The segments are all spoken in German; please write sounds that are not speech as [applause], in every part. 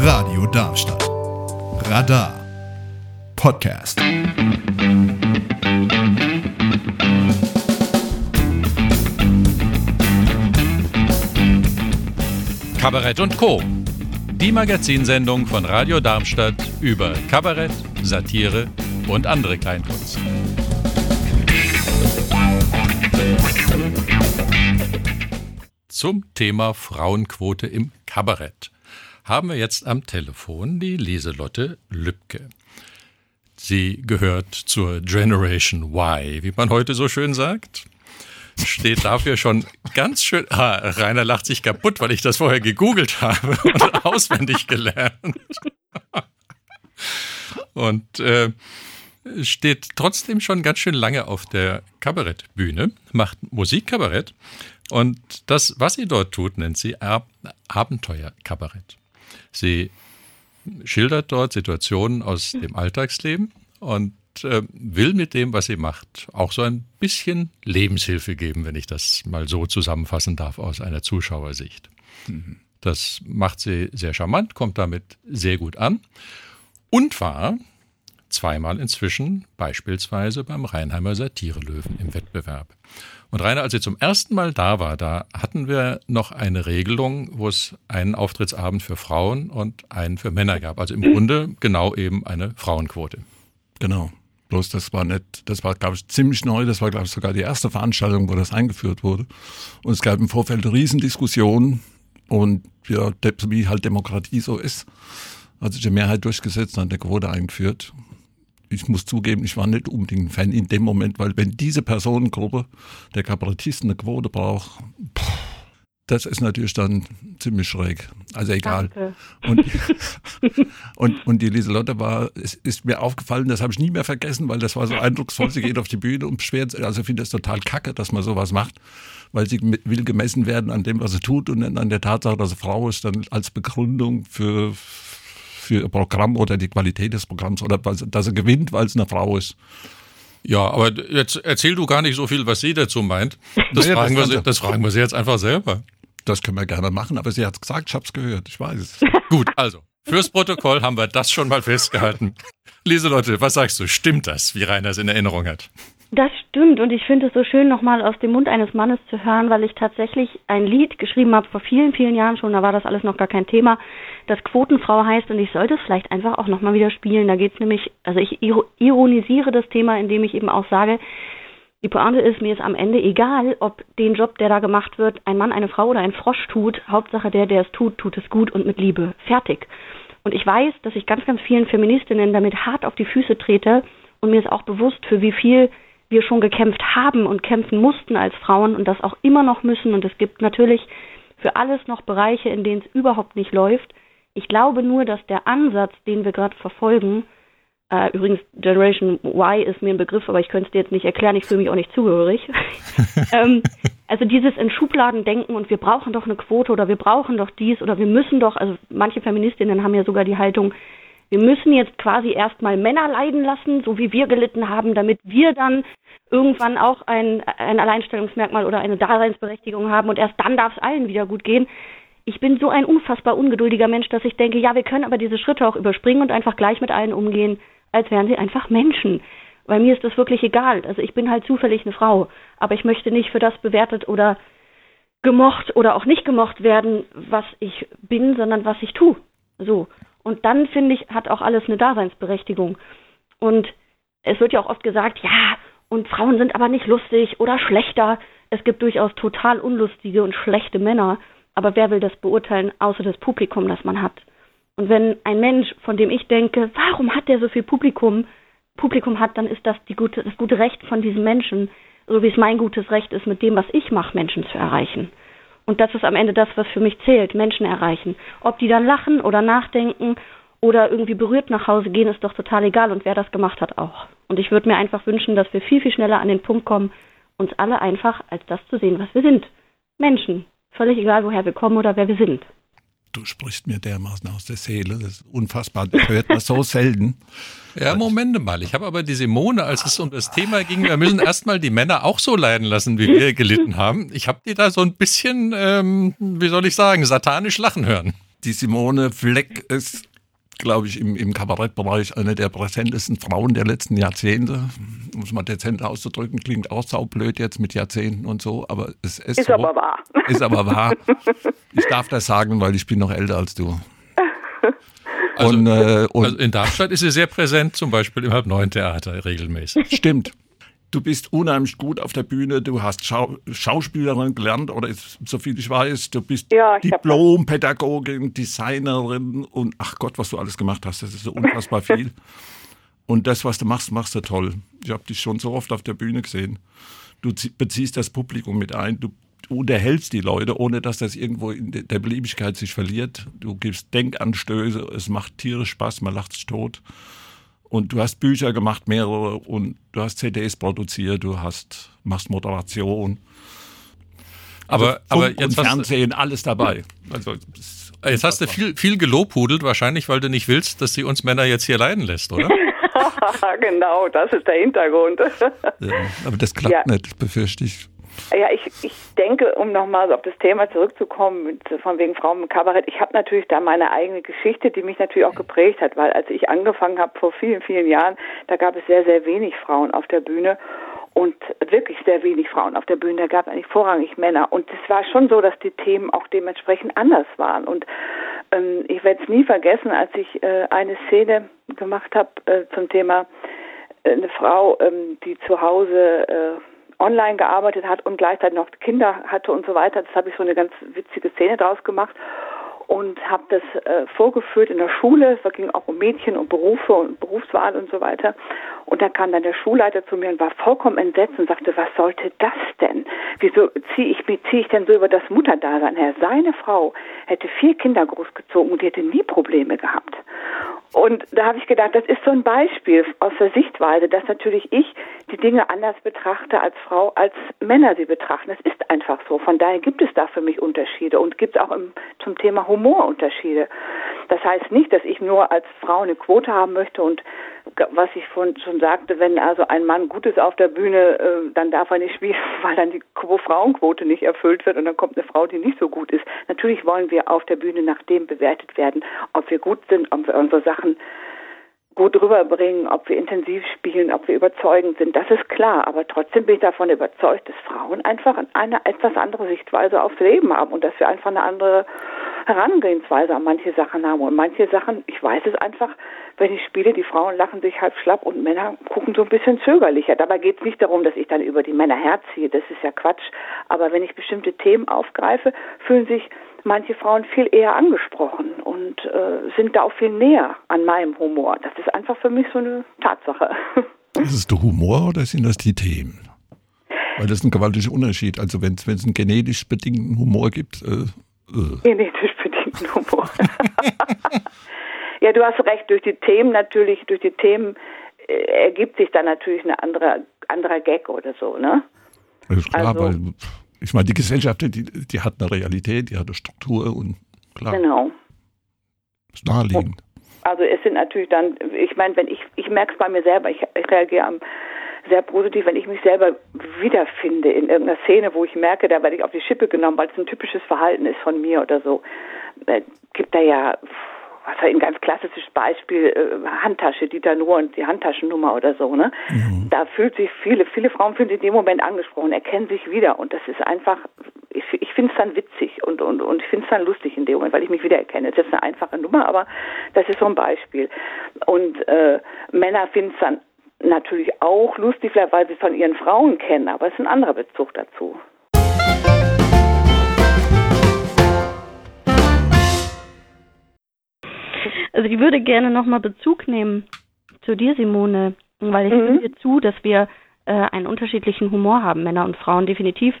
Radio Darmstadt. Radar. Podcast. Kabarett und Co. Die Magazinsendung von Radio Darmstadt über Kabarett, Satire und andere Kleinkunst. Zum Thema Frauenquote im Kabarett haben wir jetzt am Telefon die Lieselotte Lübke. Sie gehört zur Generation Y, wie man heute so schön sagt. Steht dafür schon ganz schön. Ah, Rainer lacht sich kaputt, weil ich das vorher gegoogelt habe [laughs] und auswendig gelernt. Und äh, steht trotzdem schon ganz schön lange auf der Kabarettbühne, macht Musikkabarett. Und das, was sie dort tut, nennt sie Ab Abenteuerkabarett. Sie schildert dort Situationen aus dem Alltagsleben und äh, will mit dem, was sie macht, auch so ein bisschen Lebenshilfe geben, wenn ich das mal so zusammenfassen darf aus einer Zuschauersicht. Mhm. Das macht sie sehr charmant, kommt damit sehr gut an und war zweimal inzwischen beispielsweise beim Rheinheimer Satirelöwen im Wettbewerb. Und Rainer, als sie zum ersten Mal da war, da hatten wir noch eine Regelung, wo es einen Auftrittsabend für Frauen und einen für Männer gab. Also im Grunde genau eben eine Frauenquote. Genau. Bloß das war nicht, das war, glaube ich, ziemlich neu. Das war, glaube ich, sogar die erste Veranstaltung, wo das eingeführt wurde. Und es gab im Vorfeld Riesendiskussionen und ja, wie halt Demokratie so ist, hat sich die Mehrheit durchgesetzt und hat eine Quote eingeführt ich muss zugeben, ich war nicht unbedingt ein Fan in dem Moment, weil wenn diese Personengruppe der Kabarettisten eine Quote braucht, pff, das ist natürlich dann ziemlich schräg. Also egal. Und, [laughs] [laughs] und, und die Lieselotte war, es ist mir aufgefallen, das habe ich nie mehr vergessen, weil das war so eindrucksvoll. Sie geht auf die Bühne und beschwert, also finde das total kacke, dass man sowas macht, weil sie will gemessen werden an dem, was sie tut und an der Tatsache, dass sie Frau ist, dann als Begründung für, für ihr Programm oder die Qualität des Programms oder dass er gewinnt, weil es eine Frau ist. Ja, aber jetzt erzähl du gar nicht so viel, was sie dazu meint. Das, naja, fragen, das, wir sie, das fragen wir sie jetzt einfach selber. Das können wir gerne machen, aber sie hat es gesagt, ich habe es gehört, ich weiß es. [laughs] Gut, also, fürs Protokoll haben wir das schon mal festgehalten. Leute, was sagst du? Stimmt das, wie Rainer es in Erinnerung hat? Das stimmt und ich finde es so schön, nochmal aus dem Mund eines Mannes zu hören, weil ich tatsächlich ein Lied geschrieben habe vor vielen, vielen Jahren schon, da war das alles noch gar kein Thema, das Quotenfrau heißt und ich sollte es vielleicht einfach auch nochmal wieder spielen. Da geht es nämlich, also ich ironisiere das Thema, indem ich eben auch sage, die Pointe ist, mir ist am Ende egal, ob den Job, der da gemacht wird, ein Mann, eine Frau oder ein Frosch tut. Hauptsache der, der es tut, tut es gut und mit Liebe. Fertig. Und ich weiß, dass ich ganz, ganz vielen Feministinnen damit hart auf die Füße trete und mir ist auch bewusst, für wie viel wir schon gekämpft haben und kämpfen mussten als Frauen und das auch immer noch müssen. Und es gibt natürlich für alles noch Bereiche, in denen es überhaupt nicht läuft. Ich glaube nur, dass der Ansatz, den wir gerade verfolgen, äh, übrigens Generation Y ist mir ein Begriff, aber ich könnte es dir jetzt nicht erklären, ich fühle mich auch nicht zugehörig. [laughs] ähm, also dieses in Schubladen denken und wir brauchen doch eine Quote oder wir brauchen doch dies oder wir müssen doch, also manche Feministinnen haben ja sogar die Haltung, wir müssen jetzt quasi erstmal Männer leiden lassen, so wie wir gelitten haben, damit wir dann irgendwann auch ein, ein Alleinstellungsmerkmal oder eine Daseinsberechtigung haben und erst dann darf es allen wieder gut gehen. Ich bin so ein unfassbar ungeduldiger Mensch, dass ich denke, ja, wir können aber diese Schritte auch überspringen und einfach gleich mit allen umgehen, als wären sie einfach Menschen. Weil mir ist das wirklich egal. Also ich bin halt zufällig eine Frau, aber ich möchte nicht für das bewertet oder gemocht oder auch nicht gemocht werden, was ich bin, sondern was ich tue. So. Und dann finde ich, hat auch alles eine Daseinsberechtigung. Und es wird ja auch oft gesagt, ja, und Frauen sind aber nicht lustig oder schlechter. Es gibt durchaus total unlustige und schlechte Männer. Aber wer will das beurteilen, außer das Publikum, das man hat? Und wenn ein Mensch, von dem ich denke, warum hat der so viel Publikum, Publikum hat, dann ist das die gute, das gute Recht von diesem Menschen, so wie es mein gutes Recht ist, mit dem, was ich mache, Menschen zu erreichen. Und das ist am Ende das, was für mich zählt, Menschen erreichen. Ob die dann lachen oder nachdenken oder irgendwie berührt nach Hause gehen, ist doch total egal und wer das gemacht hat auch. Und ich würde mir einfach wünschen, dass wir viel, viel schneller an den Punkt kommen, uns alle einfach als das zu sehen, was wir sind. Menschen. Völlig egal, woher wir kommen oder wer wir sind. Du sprichst mir dermaßen aus der Seele. Das ist unfassbar. Das hört man so selten. [laughs] Ja, Moment mal. Ich habe aber die Simone, als es um das Thema ging, wir müssen erstmal die Männer auch so leiden lassen, wie wir gelitten haben. Ich habe die da so ein bisschen, ähm, wie soll ich sagen, satanisch lachen hören. Die Simone Fleck ist, glaube ich, im, im Kabarettbereich eine der präsentesten Frauen der letzten Jahrzehnte. Um es mal dezent auszudrücken, klingt auch saublöd jetzt mit Jahrzehnten und so, aber es ist, Ist so. aber wahr. Ist aber wahr. Ich darf das sagen, weil ich bin noch älter als du. Also, und, äh, und also in Darmstadt ist sie sehr präsent, zum Beispiel im Halb-Neun-Theater regelmäßig. Stimmt. Du bist unheimlich gut auf der Bühne, du hast Schau Schauspielerin gelernt oder ist, so viel ich weiß, du bist Ja. Diplom-Pädagogin, Designerin und ach Gott, was du alles gemacht hast, das ist so unfassbar [laughs] viel. Und das, was du machst, machst du toll. Ich habe dich schon so oft auf der Bühne gesehen. Du zie- beziehst das Publikum mit ein, du, unterhältst die Leute, ohne dass das irgendwo in de- der Beliebigkeit sich verliert. Du gibst Denkanstöße, es macht tierisch Spaß, man lacht sich tot. Und du hast Bücher gemacht, mehrere, und du hast CDs produziert, du hast, machst Moderation. Aber, aber Funk jetzt Fernsehen, alles dabei. Also, jetzt hast du viel, viel gelobhudelt, wahrscheinlich, weil du nicht willst, dass sie uns Männer jetzt hier leiden lässt, oder? [laughs] genau, das ist der Hintergrund. Ja, aber das klappt Ja. nicht, befürchte ich. Ja, ich, ich denke, um nochmal auf das Thema zurückzukommen, von wegen Frauen im Kabarett, ich habe natürlich da meine eigene Geschichte, die mich natürlich auch geprägt hat, weil als ich angefangen habe vor vielen, vielen Jahren, da gab es sehr, sehr wenig Frauen auf der Bühne und wirklich sehr wenig Frauen auf der Bühne. Da gab es eigentlich vorrangig Männer. Und es war schon so, dass die Themen auch dementsprechend anders waren. Und ähm, ich werde es nie vergessen, als ich äh, eine Szene gemacht habe äh, zum Thema äh, eine Frau, ähm, die zu Hause äh, online gearbeitet hat und gleichzeitig noch Kinder hatte und so weiter. Das habe ich so eine ganz witzige Szene draus gemacht und habe das äh, vorgeführt in der Schule. Es ging auch um Mädchen und Berufe und Berufswahl und so weiter. Und dann kam dann der Schulleiter zu mir und war vollkommen entsetzt und sagte, was sollte das denn? Wieso ziehe ich, wie ziehe ich denn so über das Mutterdasein her? Seine Frau hätte vier Kinder großgezogen und die hätte nie Probleme gehabt. Und da habe ich gedacht, das ist so ein Beispiel aus der Sichtweise, dass natürlich ich die Dinge anders betrachte als Frau, als Männer sie betrachten. Das ist einfach so. Von daher gibt es da für mich Unterschiede und gibt es auch im, zum Thema Humor Unterschiede. Das heißt nicht, dass ich nur als Frau eine Quote haben möchte und was ich vorhin schon sagte, wenn also ein Mann gut ist auf der Bühne, äh, dann darf er nicht spielen, [laughs] weil dann die Qu- Frauenquote nicht erfüllt wird und dann kommt eine Frau, die nicht so gut ist. Natürlich wollen wir auf der Bühne nach dem bewertet werden, ob wir gut sind, ob wir unsere Sachen gut rüberbringen, ob wir intensiv spielen, ob wir überzeugend sind, das ist klar. Aber trotzdem bin ich davon überzeugt, dass Frauen einfach eine etwas andere Sichtweise aufs Leben haben und dass wir einfach eine andere Herangehensweise an manche Sachen haben. Und manche Sachen, ich weiß es einfach, wenn ich spiele, die Frauen lachen sich halb schlapp und Männer gucken so ein bisschen zögerlicher. Dabei geht es nicht darum, dass ich dann über die Männer herziehe, das ist ja Quatsch. Aber wenn ich bestimmte Themen aufgreife, fühlen sich manche Frauen viel eher angesprochen und äh, sind da auch viel näher an meinem Humor. Das ist einfach für mich so eine Tatsache. [laughs] Ist es der Humor oder sind das die Themen? Weil das ist ein gewaltiger Unterschied. Also wenn es einen genetisch bedingten Humor gibt, äh, äh. Genetisch bedingten Humor. [laughs] ja, du hast recht, durch die Themen natürlich, durch die Themen äh, ergibt sich dann natürlich ein anderer, anderer Gag oder so, ne? Das ist klar, Also- weil ich meine, die Gesellschaft, die, die hat eine Realität, die hat eine Struktur und klar, Genau. ist naheliegend. Also es sind natürlich dann, ich meine, wenn ich, ich merke es bei mir selber, ich, ich reagiere am, sehr positiv, wenn ich mich selber wiederfinde in irgendeiner Szene, wo ich merke, da werde ich auf die Schippe genommen, weil es ein typisches Verhalten ist von mir oder so. Äh, gibt da ja, war ein ganz klassisches Beispiel, äh, Handtasche, Dieter Nuhr und die Handtaschennummer oder so, ne? Da fühlt sich viele, viele Frauen fühlen sich in dem Moment angesprochen, erkennen sich wieder und das ist einfach, ich, ich finde es dann witzig und, und, und ich finde es dann lustig in dem Moment, weil ich mich wiedererkenne. Das ist jetzt eine einfache Nummer, aber das ist so ein Beispiel. Und äh, Männer finden es dann natürlich auch lustig, vielleicht weil sie von ihren Frauen kennen, aber es ist ein anderer Bezug dazu. Also ich würde gerne nochmal Bezug nehmen zu dir, Simone, weil ich Mhm. stimme dir zu, dass wir äh, einen unterschiedlichen Humor haben, Männer und Frauen definitiv.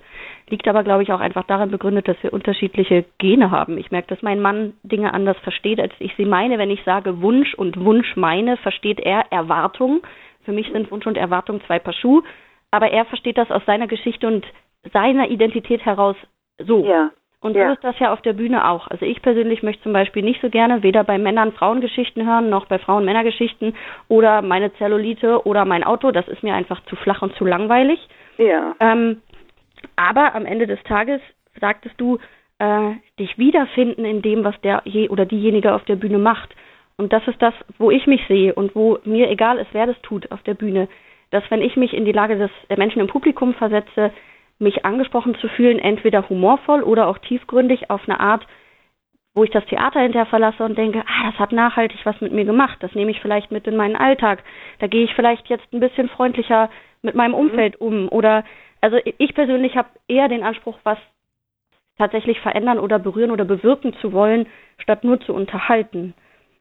Liegt aber, glaube ich, auch einfach daran begründet, dass wir unterschiedliche Gene haben. Ich merke, dass mein Mann Dinge anders versteht, als ich sie meine. Wenn ich sage Wunsch und Wunsch meine, versteht er Erwartung. Für mich sind Wunsch und Erwartung zwei Paar Schuhe. Aber er versteht das aus seiner Geschichte und seiner Identität heraus so. Ja. Und Ja. so ist das ja auf der Bühne auch. Also ich persönlich möchte zum Beispiel nicht so gerne weder bei Männern Frauengeschichten hören, noch bei Frauen Männergeschichten oder meine Zellulite oder mein Auto. Das ist mir einfach zu flach und zu langweilig. Ja. Ähm, aber am Ende des Tages sagtest du, äh, dich wiederfinden in dem, was der je oder diejenige auf der Bühne macht. Und das ist das, wo ich mich sehe und wo mir egal ist, wer das tut auf der Bühne, dass wenn ich mich in die Lage des der Menschen im Publikum versetze, mich angesprochen zu fühlen, entweder humorvoll oder auch tiefgründig auf eine Art, wo ich das Theater hinterher verlasse und denke, ah, das hat nachhaltig was mit mir gemacht, das nehme ich vielleicht mit in meinen Alltag, da gehe ich vielleicht jetzt ein bisschen freundlicher mit meinem mhm. Umfeld um oder also ich persönlich habe eher den Anspruch, was tatsächlich verändern oder berühren oder bewirken zu wollen, statt nur zu unterhalten.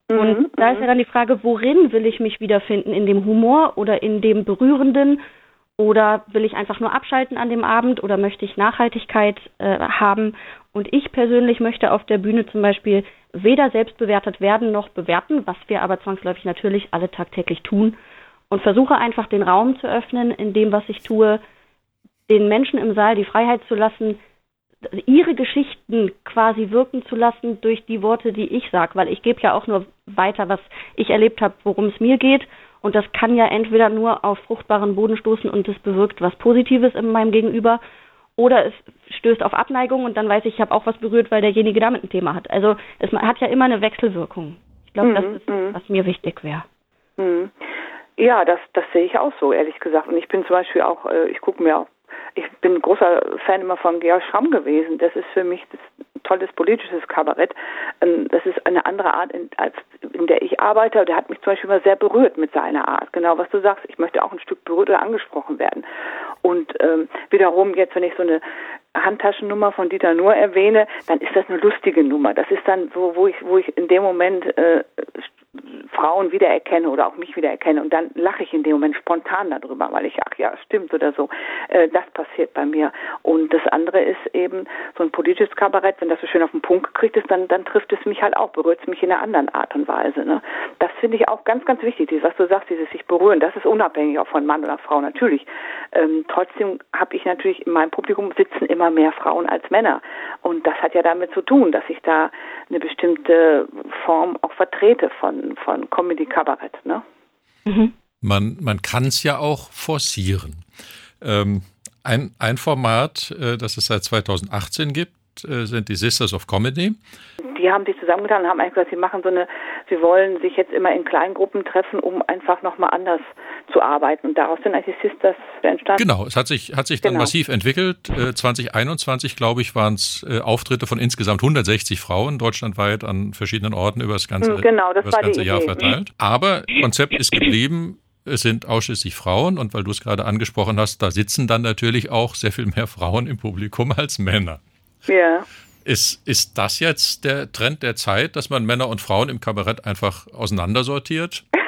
Mhm, und da ist ja dann die Frage, worin will ich mich wiederfinden? In dem Humor oder in dem Berührenden? Oder will ich einfach nur abschalten an dem Abend oder möchte ich Nachhaltigkeit äh, haben? Und ich persönlich möchte auf der Bühne zum Beispiel weder selbst bewertet werden noch bewerten, was wir aber zwangsläufig natürlich alle tagtäglich tun. Und versuche einfach den Raum zu öffnen, in dem, was ich tue, den Menschen im Saal die Freiheit zu lassen, ihre Geschichten quasi wirken zu lassen durch die Worte, die ich sage, weil ich gebe ja auch nur weiter, was ich erlebt habe, worum es mir geht. Und das kann ja entweder nur auf fruchtbaren Boden stoßen und es bewirkt was Positives in meinem Gegenüber, oder es stößt auf Abneigung und dann weiß ich, ich habe auch was berührt, weil derjenige damit ein Thema hat. Also es hat ja immer eine Wechselwirkung. Ich glaube, mhm, das ist, mhm. was mir wichtig wäre. Mhm. Ja, das, das sehe ich auch so, ehrlich gesagt. Und ich bin zum Beispiel auch, äh, ich gucke mir auch ich bin ein großer Fan immer von Georg Schramm gewesen. Das ist für mich das tolles politisches Kabarett. Ähm, das ist eine andere Art, in, als in der ich arbeite. Der hat mich zum Beispiel immer sehr berührt mit seiner Art. Genau, was du sagst. Ich möchte auch ein Stück berührt oder angesprochen werden. Und ähm, wiederum jetzt, wenn ich so eine Handtaschennummer von Dieter Nuhr erwähne, dann ist das eine lustige Nummer. Das ist dann so, wo ich, wo ich in dem Moment äh, Frauen wiedererkenne oder auch mich wiedererkenne und dann lache ich in dem Moment spontan darüber, weil ich, ach ja, stimmt oder so. Äh, das passiert bei mir. Und das andere ist eben so ein politisches Kabarett, wenn das so schön auf den Punkt gekriegt ist, dann, dann trifft es mich halt auch, berührt es mich in einer anderen Art und Weise. Ne? Das finde ich auch ganz, ganz wichtig, dieses, was du sagst, dieses sich berühren, das ist unabhängig auch von Mann oder Frau natürlich. Ähm, trotzdem habe ich natürlich in meinem Publikum sitzen immer mehr Frauen als Männer. Und das hat ja damit zu tun, dass ich da eine bestimmte Form auch vertrete von, von Comedy-Kabarett. Ne? Mhm. Man, man kann es ja auch forcieren. Ähm, ein, ein Format, äh, das es seit 2018 gibt, äh, sind die Sisters of Comedy. Die haben sich zusammengetan und haben eigentlich gesagt, sie machen so eine, sie wollen sich jetzt immer in Kleingruppen treffen, um einfach nochmal anders zu arbeiten. Und daraus sind eigentlich Sisters entstanden. Genau, es hat sich, hat sich dann genau. massiv entwickelt. Äh, 2021, glaube ich, waren es äh, Auftritte von insgesamt 160 Frauen deutschlandweit an verschiedenen Orten über das ganze, genau, das über das ganze Jahr Idee. verteilt. Aber Konzept ist geblieben, es sind ausschließlich Frauen und weil du es gerade angesprochen hast, da sitzen dann natürlich auch sehr viel mehr Frauen im Publikum als Männer. Ja. Ist, ist das jetzt der Trend der Zeit, dass man Männer und Frauen im Kabarett einfach auseinandersortiert? [laughs]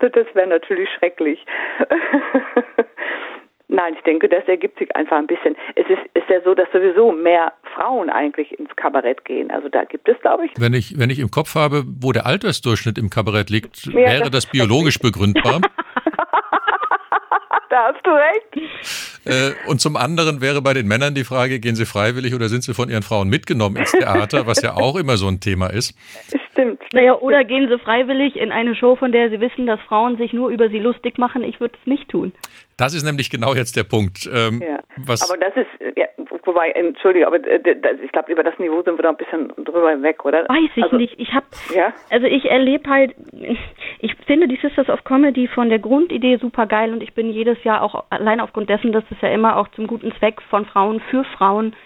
das wäre natürlich schrecklich. [laughs] Nein, ich denke, das ergibt sich einfach ein bisschen. Es ist, ist ja so, dass sowieso mehr Frauen eigentlich ins Kabarett gehen. Also da gibt es, glaube ich. Wenn ich, wenn ich im Kopf habe, wo der Altersdurchschnitt im Kabarett liegt, ja, wäre das, das biologisch begründbar. [laughs] da hast du recht. Äh, und zum anderen wäre bei den Männern die Frage, gehen sie freiwillig oder sind sie von ihren Frauen mitgenommen ins Theater, was ja auch immer so ein Thema ist. Stimmt. Naja, oder gehen sie freiwillig in eine Show, von der sie wissen, dass Frauen sich nur über sie lustig machen. Ich würde es nicht tun. Das ist nämlich genau jetzt der Punkt. Ähm, ja. aber das ist, ja, wobei, entschuldige, aber äh, ich glaube, über das Niveau sind wir da ein bisschen drüber weg, oder? Weiß ich also, nicht. Ich habe, ja? also ich erlebe halt, ich finde die Sisters of Comedy von der Grundidee super geil und ich bin jedes Jahr auch allein aufgrund dessen, dass es ja immer auch zum guten Zweck von Frauen für Frauen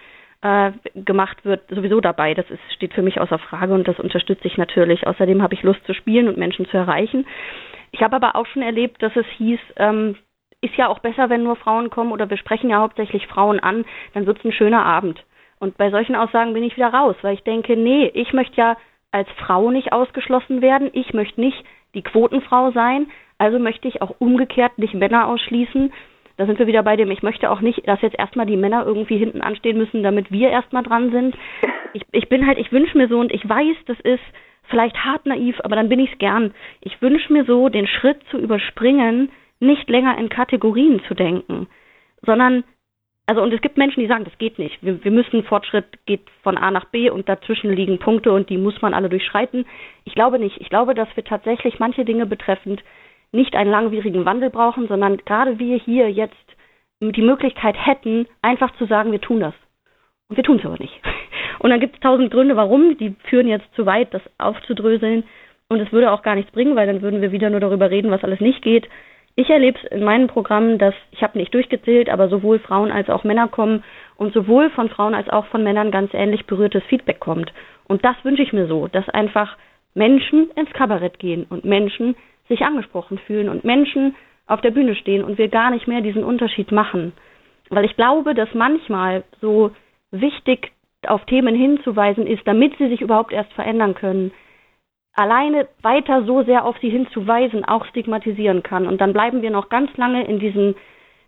äh, gemacht wird, sowieso dabei. Das ist, steht für mich außer Frage und das unterstütze ich natürlich. Außerdem habe ich Lust zu spielen und Menschen zu erreichen. Ich habe aber auch schon erlebt, dass es hieß, ähm, ist ja auch besser, wenn nur Frauen kommen oder wir sprechen ja hauptsächlich Frauen an, dann wird es ein schöner Abend. Und bei solchen Aussagen bin ich wieder raus, weil ich denke, nee, ich möchte ja als Frau nicht ausgeschlossen werden, ich möchte nicht die Quotenfrau sein, also möchte ich auch umgekehrt nicht Männer ausschließen. Da sind wir wieder bei dem, ich möchte auch nicht, dass jetzt erstmal die Männer irgendwie hinten anstehen müssen, damit wir erstmal dran sind. [laughs] Ich, ich bin halt, ich wünsche mir so und ich weiß, das ist vielleicht hart naiv, aber dann bin ich es gern. Ich wünsche mir so, den Schritt zu überspringen, nicht länger in Kategorien zu denken, sondern, also und es gibt Menschen, die sagen, das geht nicht. Wir, wir müssen, Fortschritt geht von A nach B und dazwischen liegen Punkte und die muss man alle durchschreiten. Ich glaube nicht. Ich glaube, dass wir tatsächlich manche Dinge betreffend nicht einen langwierigen Wandel brauchen, sondern gerade wir hier jetzt die Möglichkeit hätten, einfach zu sagen, wir tun das. Und wir tun es aber nicht. [laughs] Und dann gibt es tausend Gründe, warum. Die führen jetzt zu weit, das aufzudröseln. Und es würde auch gar nichts bringen, weil dann würden wir wieder nur darüber reden, was alles nicht geht. Ich erlebe es in meinen Programmen, dass, ich habe nicht durchgezählt, aber sowohl Frauen als auch Männer kommen und sowohl von Frauen als auch von Männern ganz ähnlich berührtes Feedback kommt. Und das wünsche ich mir so, dass einfach Menschen ins Kabarett gehen und Menschen sich angesprochen fühlen und Menschen auf der Bühne stehen und wir gar nicht mehr diesen Unterschied machen. Weil ich glaube, dass manchmal so wichtig auf Themen hinzuweisen ist, damit sie sich überhaupt erst verändern können, alleine weiter so sehr auf sie hinzuweisen auch stigmatisieren kann. Und dann bleiben wir noch ganz lange in diesen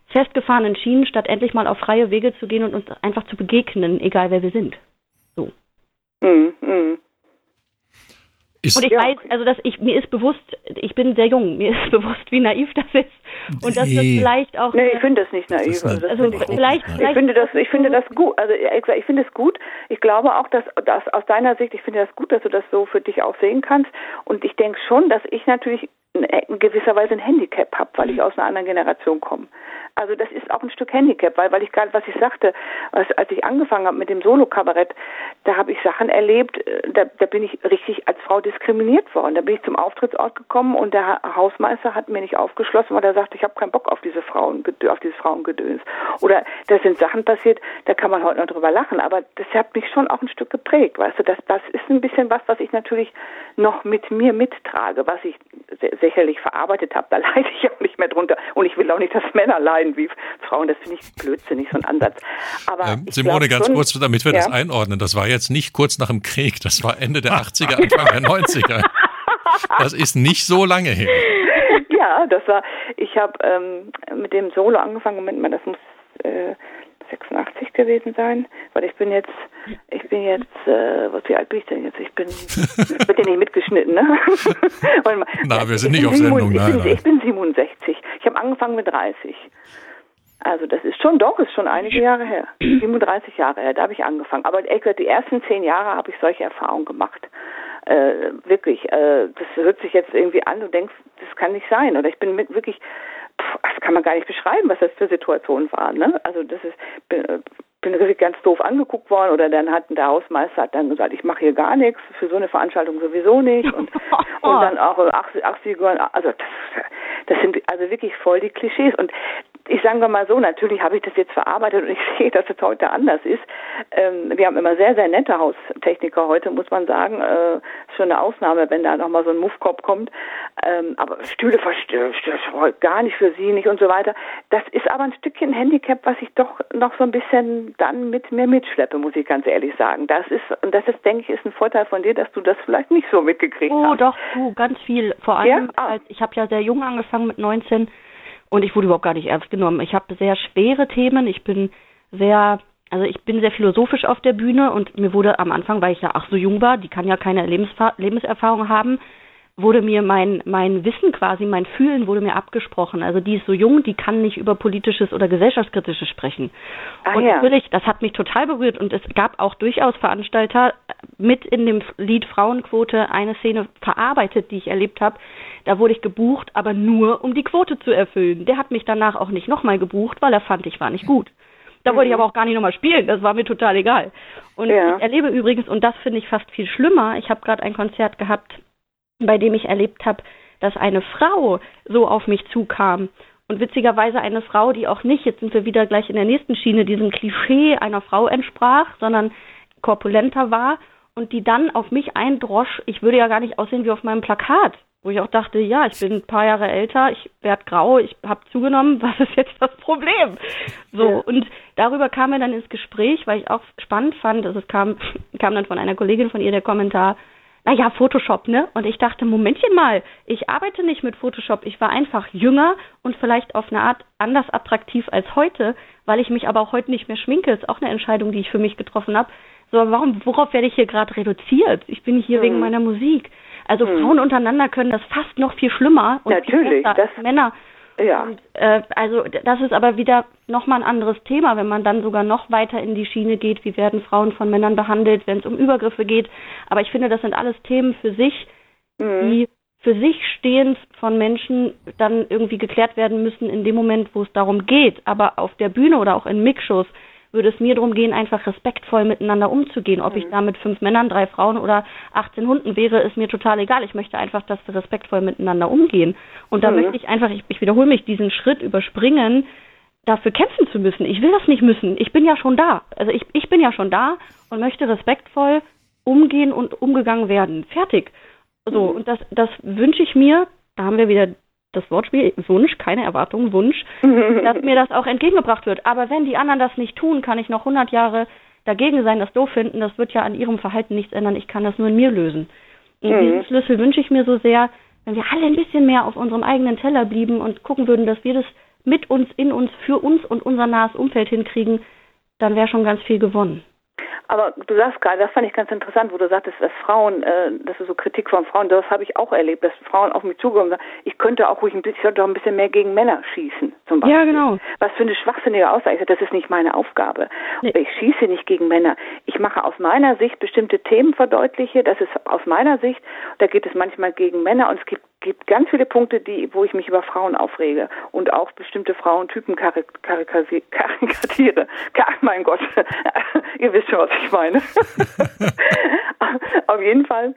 festgefahrenen Schienen, statt endlich mal auf freie Wege zu gehen und uns einfach zu begegnen, egal wer wir sind. So. Mm, mm. Ist, und ich ja. weiß, also dass ich mir ist bewusst, ich bin sehr jung, mir ist [laughs] bewusst, wie naiv das ist und dass das vielleicht auch. Nee, ich finde das nicht naiv. Das also, also vielleicht, vielleicht, ich finde das, ich finde das gut. Also ich finde es gut. Ich glaube auch, dass, dass aus deiner Sicht, ich finde das gut, dass du das so für dich auch sehen kannst. Und ich denke schon, dass ich natürlich in gewisser Weise ein Handicap habe, weil ich aus einer anderen Generation komme. Also das ist auch ein Stück Handicap, weil, weil ich gerade, was ich sagte, als, als ich angefangen habe mit dem Solo-Kabarett, da habe ich Sachen erlebt, äh, da, da bin ich richtig als Frau diskriminiert worden. Da bin ich zum Auftrittsort gekommen und der Hausmeister hat mir nicht aufgeschlossen, weil er sagte, ich habe keinen Bock auf diese Frauen, auf dieses Frauengedöns. Oder da sind Sachen passiert, da kann man heute noch drüber lachen, aber das hat mich schon auch ein Stück geprägt, weißt du, das, das ist ein bisschen was, was ich natürlich noch mit mir mittrage, was ich sicherlich verarbeitet habe, da [laughs] leide ich auch nicht mehr drunter und ich will auch nicht, dass Männer leiden wie Frauen. Das finde ich blödsinnig, so ein Ansatz. Aber ähm, Simone, ganz schon, kurz, damit wir ja. das einordnen. Das war jetzt nicht kurz nach dem Krieg, das war Ende der [laughs] 80er, Anfang der 90er. [laughs] Das ist nicht so lange her. Ja, das war, ich habe ähm, mit dem Solo angefangen, Moment mal, das muss äh, 86 gewesen sein, weil ich bin jetzt, ich bin jetzt, äh, was wie alt bin ich denn jetzt? Ich bin, [laughs] wird ja nicht mitgeschnitten, ne? [laughs] Na, wir sind nicht auf Sendung, nein, ich bin, Ich bin 67. Ich habe angefangen mit 30. Also das ist schon, doch, ist schon einige Jahre her. 37 Jahre her, da habe ich angefangen. Aber die ersten zehn Jahre habe ich solche Erfahrungen gemacht. Äh, wirklich, äh, das hört sich jetzt irgendwie an, du denkst, das kann nicht sein. Oder ich bin mit, wirklich das kann man gar nicht beschreiben, was das für Situationen waren. Ne? Also das ist, bin, bin richtig ganz doof angeguckt worden oder dann hat der Hausmeister hat dann gesagt, ich mache hier gar nichts, für so eine Veranstaltung sowieso nicht und, [laughs] und dann auch 80er, also das, das sind also wirklich voll die Klischees und ich sage mal so, natürlich habe ich das jetzt verarbeitet und ich [laughs] sehe, dass es heute anders ist. Ähm, wir haben immer sehr, sehr nette Haustechniker heute, muss man sagen. Äh, schon eine Ausnahme, wenn da nochmal so ein Muffkopf kommt. Ähm, aber Stühle gar nicht für sie nicht und so weiter. Das ist aber ein Stückchen Handicap, was ich doch noch so ein bisschen dann mit mir mitschleppe, muss ich ganz ehrlich sagen. Das ist, und das ist, denke ich, ist ein Vorteil von dir, dass du das vielleicht nicht so mitgekriegt oh, hast. Oh, doch, du, ganz viel. Vor allem, ja? ah. als, ich habe ja sehr jung angefangen mit 19 und ich wurde überhaupt gar nicht ernst genommen. Ich habe sehr schwere Themen. Ich bin sehr, also ich bin sehr philosophisch auf der Bühne und mir wurde am Anfang, weil ich ja ach so jung war, die kann ja keine Lebensfa Lebenserfahrung haben, wurde mir mein, mein Wissen quasi, mein Fühlen wurde mir abgesprochen. Also die ist so jung, die kann nicht über politisches oder gesellschaftskritisches sprechen. Ah, und ja. natürlich, das hat mich total berührt und es gab auch durchaus Veranstalter mit in dem Lied Frauenquote eine Szene verarbeitet, die ich erlebt habe, da wurde ich gebucht, aber nur, um die Quote zu erfüllen. Der hat mich danach auch nicht nochmal gebucht, weil er fand, ich war nicht gut. Da mhm. wollte ich mhm. aber auch gar nicht nochmal spielen, das war mir total egal. Und ja. ich erlebe übrigens, und das finde ich fast viel schlimmer, ich habe gerade ein Konzert gehabt, bei dem ich erlebt habe, dass eine Frau so auf mich zukam. Und witzigerweise eine Frau, die auch nicht, jetzt sind wir wieder gleich in der nächsten Schiene, diesem Klischee einer Frau entsprach, sondern korpulenter war und die dann auf mich eindrosch, ich würde ja gar nicht aussehen wie auf meinem Plakat wo ich auch dachte, ja, ich bin ein paar Jahre älter, ich werde grau, ich habe zugenommen, [laughs] was ist jetzt das Problem? So, ja. und darüber kam er dann ins Gespräch, weil ich auch spannend fand, also es kam, [laughs] kam dann von einer Kollegin von ihr der Kommentar, naja, Photoshop, ne? Und ich dachte, Momentchen mal, ich arbeite nicht mit Photoshop, ich war einfach jünger und vielleicht auf eine Art anders attraktiv als heute, weil ich mich aber auch heute nicht mehr schminke, ist auch eine Entscheidung, die ich für mich getroffen habe. So, warum, worauf werde ich hier gerade reduziert? Ich bin hier hm. wegen meiner Musik. Also hm. Frauen untereinander können das fast noch viel schlimmer und Natürlich, das, als Männer. Ja. Und, äh, also das ist aber wieder nochmal ein anderes Thema, wenn man dann sogar noch weiter in die Schiene geht, wie werden Frauen von Männern behandelt, wenn es um Übergriffe geht. Aber ich finde, das sind alles Themen für sich, mhm. die für sich stehend von Menschen dann irgendwie geklärt werden müssen in dem Moment, wo es darum geht. Aber auf der Bühne oder auch in Mixshows würde es mir darum gehen, einfach respektvoll miteinander umzugehen. Ob mhm. ich da mit fünf Männern, drei Frauen oder 18 Hunden wäre, ist mir total egal. Ich möchte einfach, dass wir respektvoll miteinander umgehen. Und da mhm. möchte ich einfach, ich, ich wiederhole mich, diesen Schritt überspringen, dafür kämpfen zu müssen. Ich will das nicht müssen. Ich bin ja schon da. Also ich, ich bin ja schon da und möchte respektvoll umgehen und umgegangen werden. Fertig. So, mhm. und das, das wünsche ich mir, da haben wir wieder das Wortspiel Wunsch, keine Erwartung, Wunsch, [laughs] dass mir das auch entgegengebracht wird. Aber wenn die anderen das nicht tun, kann ich noch 100 Jahre dagegen sein, das doof finden. Das wird ja an ihrem Verhalten nichts ändern. Ich kann das nur in mir lösen. Und mhm. diesen Schlüssel wünsche ich mir so sehr, wenn wir alle ein bisschen mehr auf unserem eigenen Teller blieben und gucken würden, dass wir das mit uns, in uns, für uns und unser nahes Umfeld hinkriegen, dann wäre schon ganz viel gewonnen. Aber du sagst gerade, das fand ich ganz interessant, wo du sagtest, dass Frauen, äh, das ist so Kritik von Frauen, das habe ich auch erlebt, dass Frauen auf mich und sagen, ich könnte auch ruhig ein bisschen, ich sollte auch ein bisschen mehr gegen Männer schießen, zum Beispiel. Ja, genau. Was für eine schwachsinnige Aussage. Das ist nicht meine Aufgabe. Nee. Ich schieße nicht gegen Männer. Ich mache aus meiner Sicht bestimmte Themen verdeutliche. Das ist aus meiner Sicht, da geht es manchmal gegen Männer und es gibt gibt ganz viele Punkte, die, wo ich mich über Frauen aufrege und auch bestimmte Frauentypen karik [laughs] karikatiere. mein Gott, [laughs] ihr wisst schon, was ich meine. [laughs] Auf jeden Fall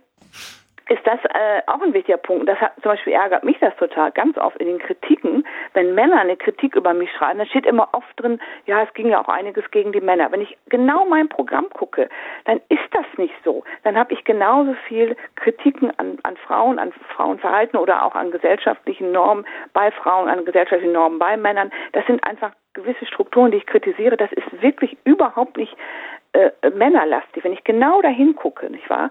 ist das äh, auch ein wichtiger Punkt. Das hat, zum Beispiel ärgert mich das total ganz oft in den Kritiken, wenn Männer eine Kritik über mich schreiben, da steht immer oft drin, ja, es ging ja auch einiges gegen die Männer. Wenn ich genau mein Programm gucke, dann ist das nicht so. Dann habe ich genauso viel Kritiken an, an Frauen, an Frauenverhalten oder auch an gesellschaftlichen Normen bei Frauen, an gesellschaftlichen Normen bei Männern. Das sind einfach gewisse Strukturen, die ich kritisiere. Das ist wirklich überhaupt nicht äh, männerlastig, wenn ich genau dahin gucke, nicht wahr?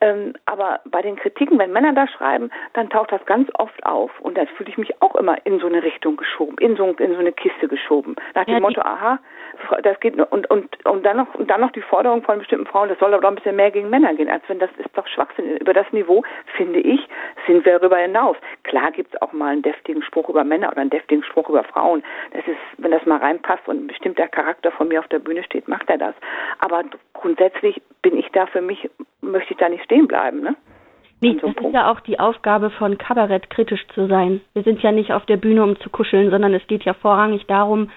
Ähm, aber bei den Kritiken, wenn Männer da schreiben, dann taucht das ganz oft auf und da fühle ich mich auch immer in so eine Richtung geschoben, in so, in so eine Kiste geschoben. Nach dem ja, Motto, aha, das geht und und und dann noch und dann noch die Forderung von bestimmten Frauen, das soll aber doch ein bisschen mehr gegen Männer gehen, als wenn das ist doch Schwachsinn. Über das Niveau finde ich sind wir darüber hinaus. Klar gibt es auch mal einen deftigen Spruch über Männer oder einen deftigen Spruch über Frauen. Das ist, wenn das mal reinpasst und ein bestimmter Charakter von mir auf der Bühne steht, macht er das. Aber grundsätzlich bin ich da für mich, möchte ich da nicht stehen bleiben, ne? Nee, so das ist ja auch die Aufgabe von Kabarett, kritisch zu sein. Wir sind ja nicht auf der Bühne, um zu kuscheln, sondern es geht ja vorrangig darum,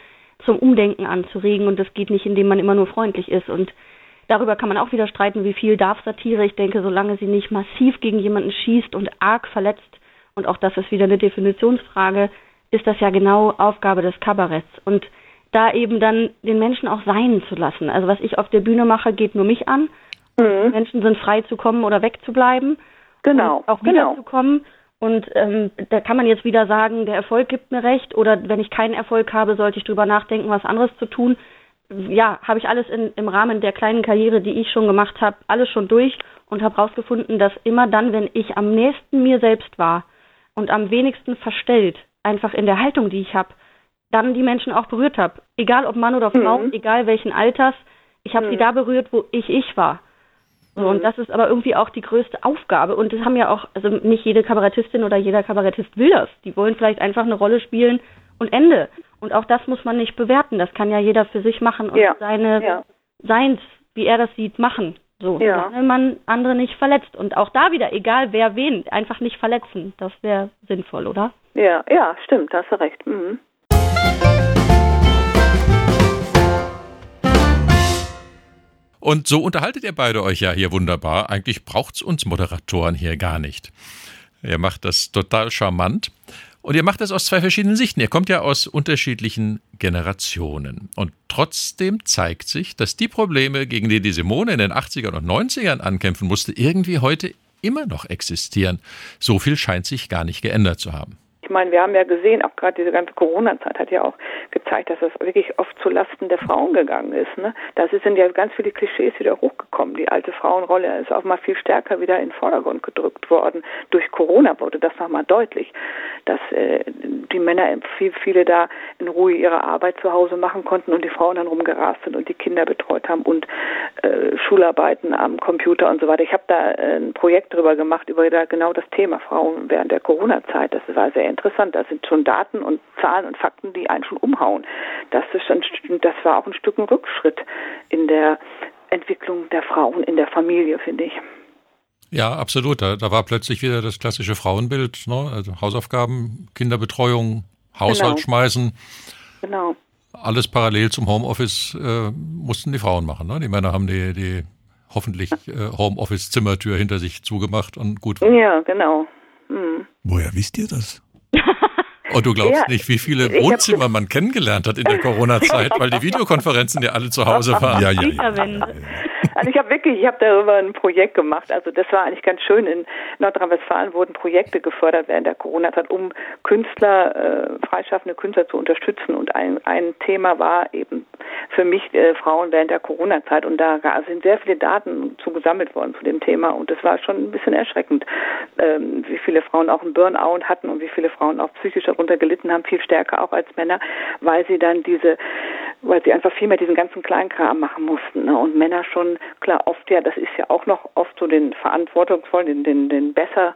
zum Umdenken anzuregen und das geht nicht, indem man immer nur freundlich ist und darüber kann man auch wieder streiten, wie viel darf Satire. Ich denke, solange sie nicht massiv gegen jemanden schießt und arg verletzt und auch das ist wieder eine Definitionsfrage, ist das ja genau Aufgabe des Kabaretts und da eben dann den Menschen auch sein zu lassen. Also was ich auf der Bühne mache, geht nur mich an. Mhm. Menschen sind frei zu kommen oder wegzubleiben. Genau. auch genau. Und ähm, da kann man jetzt wieder sagen, der Erfolg gibt mir recht oder wenn ich keinen Erfolg habe, sollte ich drüber nachdenken, was anderes zu tun. Ja, habe ich alles in, im Rahmen der kleinen Karriere, die ich schon gemacht habe, alles schon durch und habe herausgefunden, dass immer dann, wenn ich am nächsten mir selbst war und am wenigsten verstellt, einfach in der Haltung, die ich habe, dann die Menschen auch berührt habe. Egal ob Mann oder Frau, mhm. egal welchen Alters, ich habe mhm. sie da berührt, wo ich ich war. So, und das ist aber irgendwie auch die größte Aufgabe. Und das haben ja auch, also nicht jede Kabarettistin oder jeder Kabarettist will das. Die wollen vielleicht einfach eine Rolle spielen und Ende. Und auch das muss man nicht bewerten. Das kann ja jeder für sich machen und ja. seine ja. Seins, wie er das sieht, machen. So, ja. solange man andere nicht verletzt. Und auch da wieder, egal wer wen, einfach nicht verletzen. Das wäre sinnvoll, oder? Ja, ja, stimmt, hast du recht. Mhm. Und so unterhaltet ihr beide euch ja hier wunderbar. Eigentlich braucht's uns Moderatoren hier gar nicht. Ihr macht das total charmant. Und ihr macht das aus zwei verschiedenen Sichten. Ihr kommt ja aus unterschiedlichen Generationen. Und trotzdem zeigt sich, dass die Probleme, gegen die die Simone in den 80ern und 90ern ankämpfen musste, irgendwie heute immer noch existieren. So viel scheint sich gar nicht geändert zu haben. Ich meine, wir haben ja gesehen, auch gerade diese ganze Corona-Zeit hat ja auch gezeigt, dass es wirklich oft zu Lasten der Frauen gegangen ist. Ne? Da sind ja ganz viele Klischees wieder hochgekommen. Die alte Frauenrolle ist auch mal viel stärker wieder in den Vordergrund gedrückt worden. Durch Corona wurde das nochmal deutlich, dass äh, die Männer viel, viele da in Ruhe ihre Arbeit zu Hause machen konnten und die Frauen dann rumgerast sind und die Kinder betreut haben und äh, Schularbeiten am Computer und so weiter. Ich habe da äh, ein Projekt drüber gemacht, über da genau das Thema Frauen während der Corona-Zeit. Das war sehr interessant. Das sind schon Daten und Zahlen und Fakten, die einen schon umhauen. Das ist schon, das war auch ein Stück ein Rückschritt in der Entwicklung der Frauen in der Familie, finde ich. Ja, absolut. Da, da war plötzlich wieder das klassische Frauenbild, ne? also Hausaufgaben, Kinderbetreuung, Haushalt genau. schmeißen. Genau. Alles parallel zum Homeoffice äh, mussten die Frauen machen. Ne? Die Männer haben die, die hoffentlich [laughs] äh, Homeoffice-Zimmertür hinter sich zugemacht und gut war. Ja, genau. Hm. Woher wisst ihr das? [laughs] Und du glaubst ja, nicht, wie viele Wohnzimmer man kennengelernt hat in der Corona-Zeit, weil die [laughs] Videokonferenzen ja alle zu Hause [laughs] waren. Ja, ja, ja. Also ich habe wirklich, ich habe darüber ein Projekt gemacht. Also das war eigentlich ganz schön. In Nordrhein-Westfalen wurden Projekte gefördert während der Corona-Zeit, um Künstler, äh, freischaffende Künstler zu unterstützen. Und ein, ein Thema war eben für mich äh, Frauen während der Corona-Zeit. Und da sind sehr viele Daten zu gesammelt worden zu dem Thema. Und das war schon ein bisschen erschreckend, ähm, wie viele Frauen auch einen Burnout hatten und wie viele Frauen auch psychisch darunter gelitten haben, viel stärker auch als Männer, weil sie dann diese, weil sie einfach viel mehr diesen ganzen Kleinkram machen mussten. Ne? Und Männer schon, klar, oft ja, das ist ja auch noch oft so den verantwortungsvollen, den, den, den besser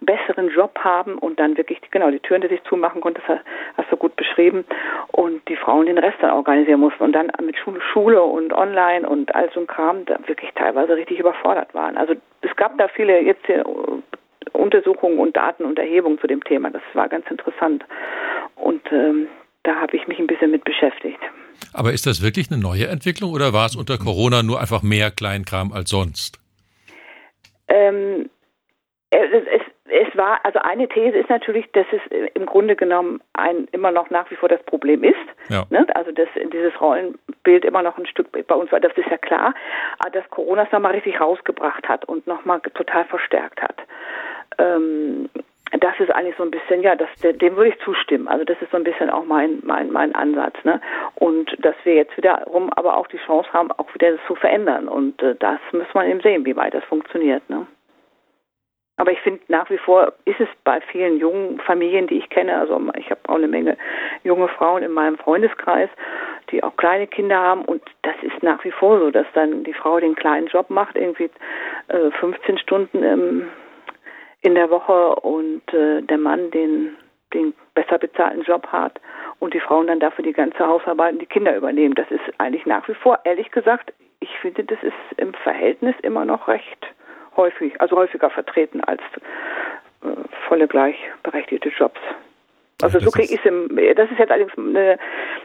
besseren Job haben und dann wirklich genau die Türen, die sich zumachen konnten, das hast du gut beschrieben und die Frauen den Rest dann organisieren mussten und dann mit Schule, Schule und online und all so ein Kram da wirklich teilweise richtig überfordert waren. Also es gab da viele jetzt hier Untersuchungen und Daten und Erhebungen zu dem Thema. Das war ganz interessant. Und ähm, da habe ich mich ein bisschen mit beschäftigt. Aber ist das wirklich eine neue Entwicklung oder war es unter Corona nur einfach mehr Kleinkram als sonst? Ähm, es, es, es war, also eine These ist natürlich, dass es im Grunde genommen ein, immer noch nach wie vor das Problem ist. Ja. Ne? Also dass dieses Rollenbild immer noch ein Stück bei uns war, das ist ja klar, aber dass Corona es nochmal richtig rausgebracht hat und nochmal total verstärkt hat ähm, das ist eigentlich so ein bisschen, ja, das, dem würde ich zustimmen. Also das ist so ein bisschen auch mein, mein, mein Ansatz. Ne? Und dass wir jetzt wiederum aber auch die Chance haben, auch wieder das zu verändern. Und äh, das muss man eben sehen, wie weit das funktioniert. Ne? Aber ich finde nach wie vor ist es bei vielen jungen Familien, die ich kenne, also ich habe auch eine Menge junge Frauen in meinem Freundeskreis, die auch kleine Kinder haben und das ist nach wie vor so, dass dann die Frau den kleinen Job macht, irgendwie äh, 15 Stunden im in der Woche und äh, der Mann den, den besser bezahlten Job hat und die Frauen dann dafür die ganze Hausarbeit und die Kinder übernehmen. Das ist eigentlich nach wie vor, ehrlich gesagt, ich finde, das ist im Verhältnis immer noch recht häufig, also häufiger vertreten als äh, volle gleichberechtigte Jobs. Also so kriege ich es das ist jetzt allerdings eine,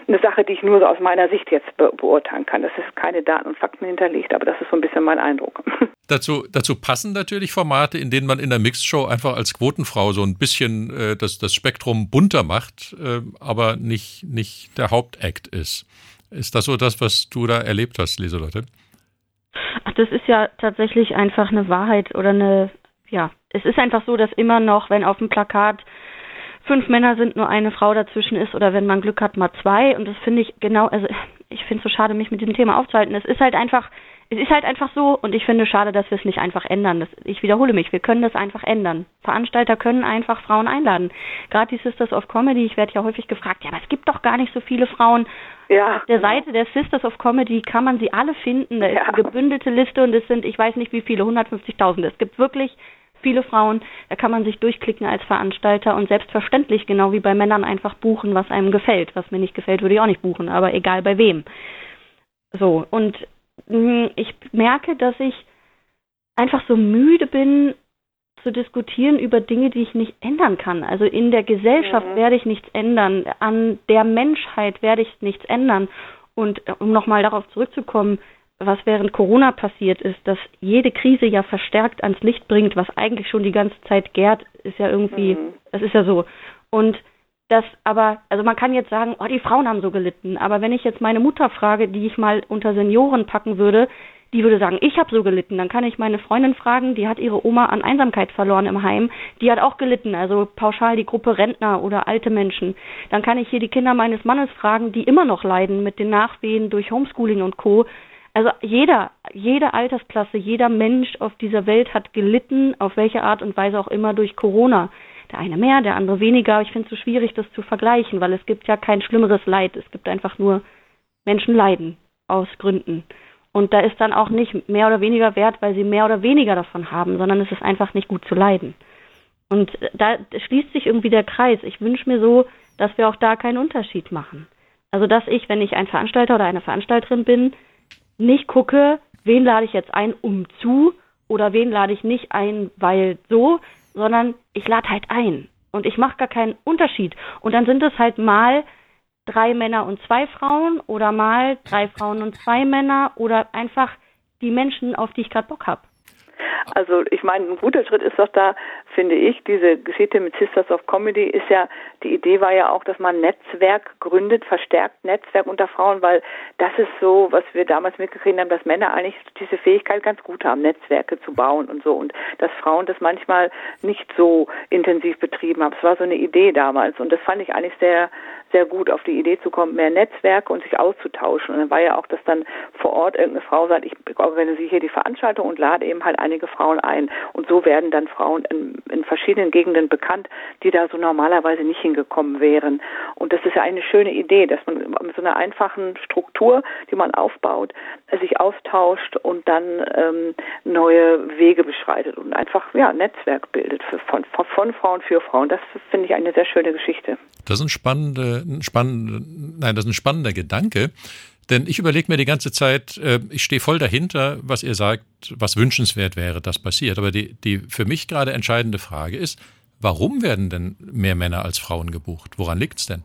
eine, Sache, die ich nur so aus meiner Sicht jetzt be beurteilen kann. Das ist keine Daten und Fakten hinterlegt, aber das ist so ein bisschen mein Eindruck. [laughs] Dazu, dazu passen natürlich Formate, in denen man in der Mixshow einfach als Quotenfrau so ein bisschen äh, das, das Spektrum bunter macht, äh, aber nicht, nicht der Hauptakt ist. Ist das so das, was du da erlebt hast, Lieselotte? Ach, das ist ja tatsächlich einfach eine Wahrheit oder eine, ja, es ist einfach so, dass immer noch, wenn auf dem Plakat fünf Männer sind, nur eine Frau dazwischen ist oder wenn man Glück hat, mal zwei. Und das finde ich genau, also ich finde es so schade, mich mit diesem Thema aufzuhalten. Es ist halt einfach, es ist halt einfach so und ich finde schade, dass wir es nicht einfach ändern. Das, ich wiederhole mich, wir können das einfach ändern. Veranstalter können einfach Frauen einladen. Gerade die Sisters of Comedy, ich werde ja häufig gefragt, ja, aber es gibt doch gar nicht so viele Frauen. Ja. Auf der Seite der Sisters of Comedy kann man sie alle finden. Da ist ja. eine gebündelte Liste und es sind, ich weiß nicht wie viele, 150.000. Es gibt wirklich viele Frauen. Da kann man sich durchklicken als Veranstalter und selbstverständlich, genau wie bei Männern, einfach buchen, was einem gefällt. Was mir nicht gefällt, würde ich auch nicht buchen, aber egal bei wem. So, und hm, ich merke, dass ich einfach so müde bin, zu diskutieren über Dinge, die ich nicht ändern kann. Also in der Gesellschaft mhm. werde ich nichts ändern, an der Menschheit werde ich nichts ändern. Und äh, um nochmal darauf zurückzukommen, was während Corona passiert ist, dass jede Krise ja verstärkt ans Licht bringt, was eigentlich schon die ganze Zeit gärt, ist ja irgendwie, mhm. das ist ja so. Und das aber, also man kann jetzt sagen, oh, die Frauen haben so gelitten, aber wenn ich jetzt meine Mutter frage, die ich mal unter Senioren packen würde, die würde sagen, ich habe so gelitten. Dann kann ich meine Freundin fragen, die hat ihre Oma an Einsamkeit verloren im Heim, die hat auch gelitten, also pauschal die Gruppe Rentner oder alte Menschen. Dann kann ich hier die Kinder meines Mannes fragen, die immer noch leiden mit den Nachwehen durch Homeschooling und Co. Also jeder, jede Altersklasse, jeder Mensch auf dieser Welt hat gelitten, auf welche Art und Weise auch immer durch Corona. Der eine mehr, der andere weniger. Ich finde es so schwierig, das zu vergleichen, weil es gibt ja kein schlimmeres Leid. Es gibt einfach nur Menschen leiden aus Gründen. Und da ist dann auch nicht mehr oder weniger wert, weil sie mehr oder weniger davon haben, sondern es ist einfach nicht gut zu leiden. Und da schließt sich irgendwie der Kreis. Ich wünsche mir so, dass wir auch da keinen Unterschied machen. Also dass ich, wenn ich ein Veranstalter oder eine Veranstalterin bin, nicht gucke, wen lade ich jetzt ein, um zu oder wen lade ich nicht ein, weil so, sondern ich lade halt ein. Und ich mache gar keinen Unterschied. Und dann sind es halt mal drei Männer und zwei Frauen oder mal drei Frauen und zwei Männer oder einfach die Menschen, auf die ich gerade Bock habe. Also ich meine, ein guter Schritt ist doch da, finde ich, diese Geschichte mit Sisters of Comedy ist ja, die Idee war ja auch, dass man Netzwerk gründet, verstärkt Netzwerk unter Frauen, weil das ist so, was wir damals mitgekriegt haben, dass Männer eigentlich diese Fähigkeit ganz gut haben, Netzwerke zu bauen und so und dass Frauen das manchmal nicht so intensiv betrieben haben. Es war so eine Idee damals und das fand ich eigentlich sehr, sehr gut, auf die Idee zu kommen, mehr Netzwerke und sich auszutauschen. Und dann war ja auch, dass dann vor Ort irgendeine Frau sagt, ich organisiere hier die Veranstaltung und lade eben halt einige Frauen ein. Und so werden dann Frauen in, verschiedenen Gegenden bekannt, die da so normalerweise nicht hingekommen wären. Und das ist ja eine schöne Idee, dass man mit so einer einfachen Struktur, die man aufbaut, sich austauscht und dann ähm, neue Wege beschreitet und einfach ja Netzwerk bildet für, von, von, Frauen für Frauen. Das finde ich eine sehr schöne Geschichte. Das ist ein spannender, ein spannender, nein, das ist ein spannender Gedanke. Denn ich überlege mir die ganze Zeit, äh, ich stehe voll dahinter, was ihr sagt, was wünschenswert wäre, das passiert. Aber die, die für mich gerade entscheidende Frage ist, warum werden denn mehr Männer als Frauen gebucht? Woran liegt es denn?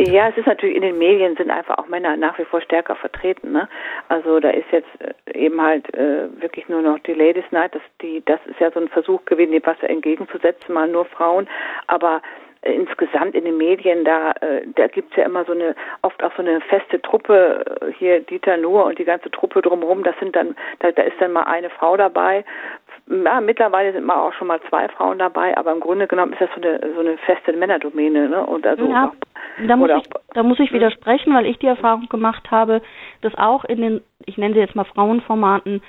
Ja, es ist natürlich in den Medien sind einfach auch Männer nach wie vor stärker vertreten. Ne? Also da ist jetzt äh, eben halt äh, wirklich nur noch die Ladies Night. Das, die, das ist ja so ein Versuch gewesen, dem was entgegenzusetzen, mal nur Frauen. Aber insgesamt in den Medien, da, äh, da gibt's ja immer so eine, oft auch so eine feste Truppe, äh, hier Dieter Nuhr und die ganze Truppe drumherum, das sind dann, da, da ist dann mal eine Frau dabei. Ja, mittlerweile sind mal auch schon mal zwei Frauen dabei, aber im Grunde genommen ist das so eine, so eine feste Männerdomäne, ne? Und also ja, auch, da muss, ich, da muss ich widersprechen, weil ich die Erfahrung gemacht habe, dass auch in den, ich nenne sie jetzt mal Frauenformaten,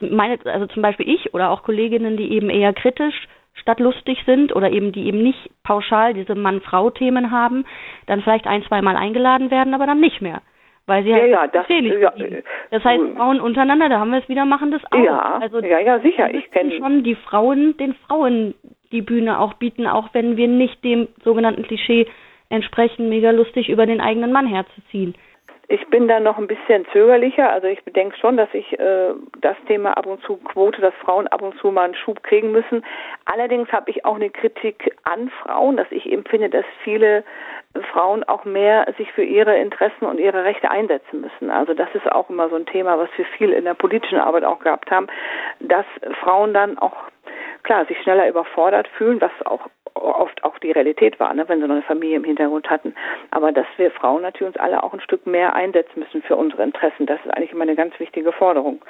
meine, also zum Beispiel ich oder auch Kolleginnen, die eben eher kritisch statt lustig sind oder eben die eben nicht pauschal diese Mann-Frau-Themen haben, dann vielleicht ein, zweimal eingeladen werden, aber dann nicht mehr. Weil sie halt ja, ja, das, ja, das heißt, Frauen untereinander, da haben wir es wieder, machen das auch. Ja, also, ja, ja, sicher. Ich kenne schon die Frauen, den Frauen die Bühne auch bieten, auch wenn wir nicht dem sogenannten Klischee entsprechen, mega lustig über den eigenen Mann herzuziehen. Ich bin da noch ein bisschen zögerlicher. Also ich bedenke schon, dass ich äh, das Thema ab und zu Quote, dass Frauen ab und zu mal einen Schub kriegen müssen. Allerdings habe ich auch eine Kritik an Frauen, dass ich eben finde, dass viele Frauen auch mehr sich für ihre Interessen und ihre Rechte einsetzen müssen. Also das ist auch immer so ein Thema, was wir viel in der politischen Arbeit auch gehabt haben, dass Frauen dann auch klar sich schneller überfordert fühlen, was auch oft auch die Realität war, ne, wenn sie noch eine Familie im Hintergrund hatten. Aber dass wir Frauen natürlich uns alle auch ein Stück mehr einsetzen müssen für unsere Interessen, das ist eigentlich immer eine ganz wichtige Forderung.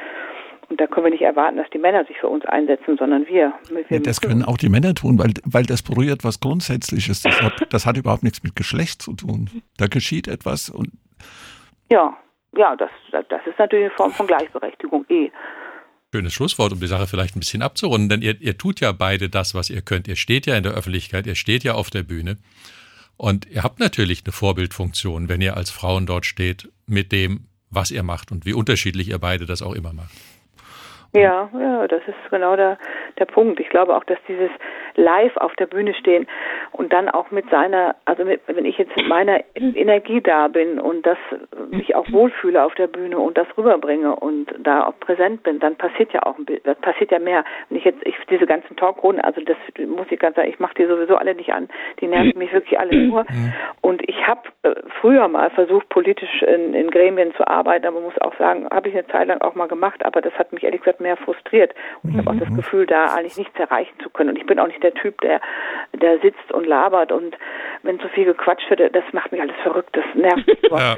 Und da können wir nicht erwarten, dass die Männer sich für uns einsetzen, sondern wir. wir ja, das können auch die Männer tun, weil, weil das berührt was Grundsätzliches. Das hat, das hat überhaupt nichts mit Geschlecht zu tun. Da geschieht etwas und. Ja, ja, das, das ist natürlich eine Form von Gleichberechtigung eh. Schönes Schlusswort, um die Sache vielleicht ein bisschen abzurunden, denn ihr, ihr tut ja beide das, was ihr könnt. Ihr steht ja in der Öffentlichkeit, ihr steht ja auf der Bühne. Und ihr habt natürlich eine Vorbildfunktion, wenn ihr als Frauen dort steht, mit dem, was ihr macht und wie unterschiedlich ihr beide das auch immer macht. Ja, ja, das ist genau der, der Punkt. Ich glaube auch, dass dieses live auf der Bühne stehen und dann auch mit seiner, also mit, wenn ich jetzt mit meiner Energie da bin und das mich auch wohlfühle auf der Bühne und das rüberbringe und da auch präsent bin, dann passiert ja auch ein Bild, das passiert ja mehr. Wenn ich jetzt, ich diese ganzen Talkrunden, also das muss ich ganz sagen, ich mache die sowieso alle nicht an, die nerven mich wirklich alle nur. Und ich habe äh, früher mal versucht, politisch in, in Gremien zu arbeiten, aber muss auch sagen, habe ich eine Zeit lang auch mal gemacht, aber das hat mich ehrlich gesagt mehr frustriert. Und ich habe auch das Gefühl, da eigentlich nichts erreichen zu können. Und ich bin auch nicht der Typ, der, der sitzt und labert und wenn so viel gequatscht wird, das macht mich alles verrückt, das nervt mich. [laughs] Ja.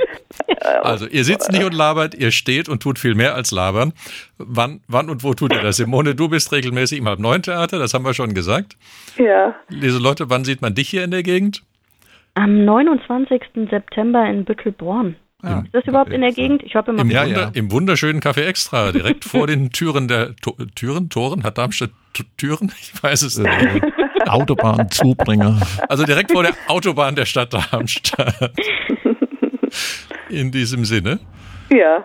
Also ihr sitzt nicht und labert, ihr steht und tut viel mehr als labern. Wann, wann und wo tut ihr das? Simone, du bist regelmäßig im Halb-Neun-Theater, das haben wir schon gesagt. Ja. Leute, wann sieht man dich hier in der Gegend? Am 29. September in Büttelborn. Ja, ist das überhaupt in der Gegend? Ich habe immer Im, ja, ja. Im wunderschönen Café Extra, direkt vor den Türen der to Türen, Toren, hat Darmstadt Türen? [laughs] Ich weiß es nicht. Autobahnzubringer. Also direkt vor der Autobahn der Stadt Darmstadt. In diesem Sinne. Ja.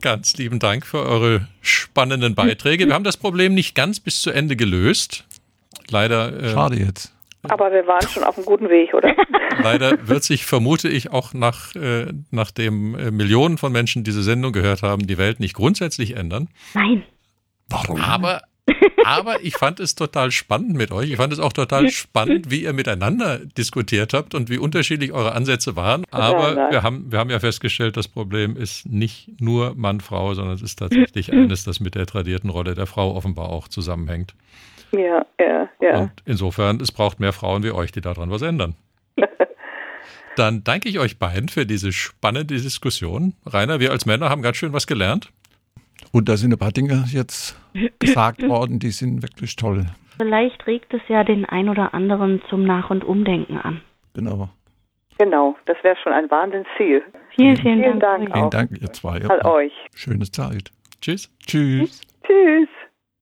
Ganz lieben Dank für eure spannenden Beiträge. Wir haben das Problem nicht ganz bis zu Ende gelöst. Leider. Äh, Schade jetzt. Aber wir waren schon auf einem guten Weg, oder? [laughs] Leider wird sich, vermute ich, auch nach, äh, nachdem äh, Millionen von Menschen diese Sendung gehört haben, die Welt nicht grundsätzlich ändern. Nein. Warum? Aber, aber ich fand es total spannend mit euch. Ich fand es auch total spannend, wie ihr miteinander diskutiert habt und wie unterschiedlich eure Ansätze waren. Aber wir haben, wir haben ja festgestellt, das Problem ist nicht nur Mann-Frau, sondern es ist tatsächlich [laughs] eines, das mit der tradierten Rolle der Frau offenbar auch zusammenhängt. Ja, ja, ja. Und insofern, es braucht mehr Frauen wie euch, die daran was ändern. [laughs] Dann danke ich euch beiden für diese spannende Diskussion. Rainer, wir als Männer haben ganz schön was gelernt. Und da sind ein paar Dinge jetzt gesagt [laughs] worden, die sind wirklich toll. Vielleicht regt es ja den ein oder anderen zum Nach- und Umdenken an. Genau. Genau, das wäre schon ein Wahnsinnsziel. Vielen, vielen, Vielen Dank. Dank Vielen Dank, ihr zwei. an euch. Schöne Zeit. Tschüss. Tschüss. Tschüss.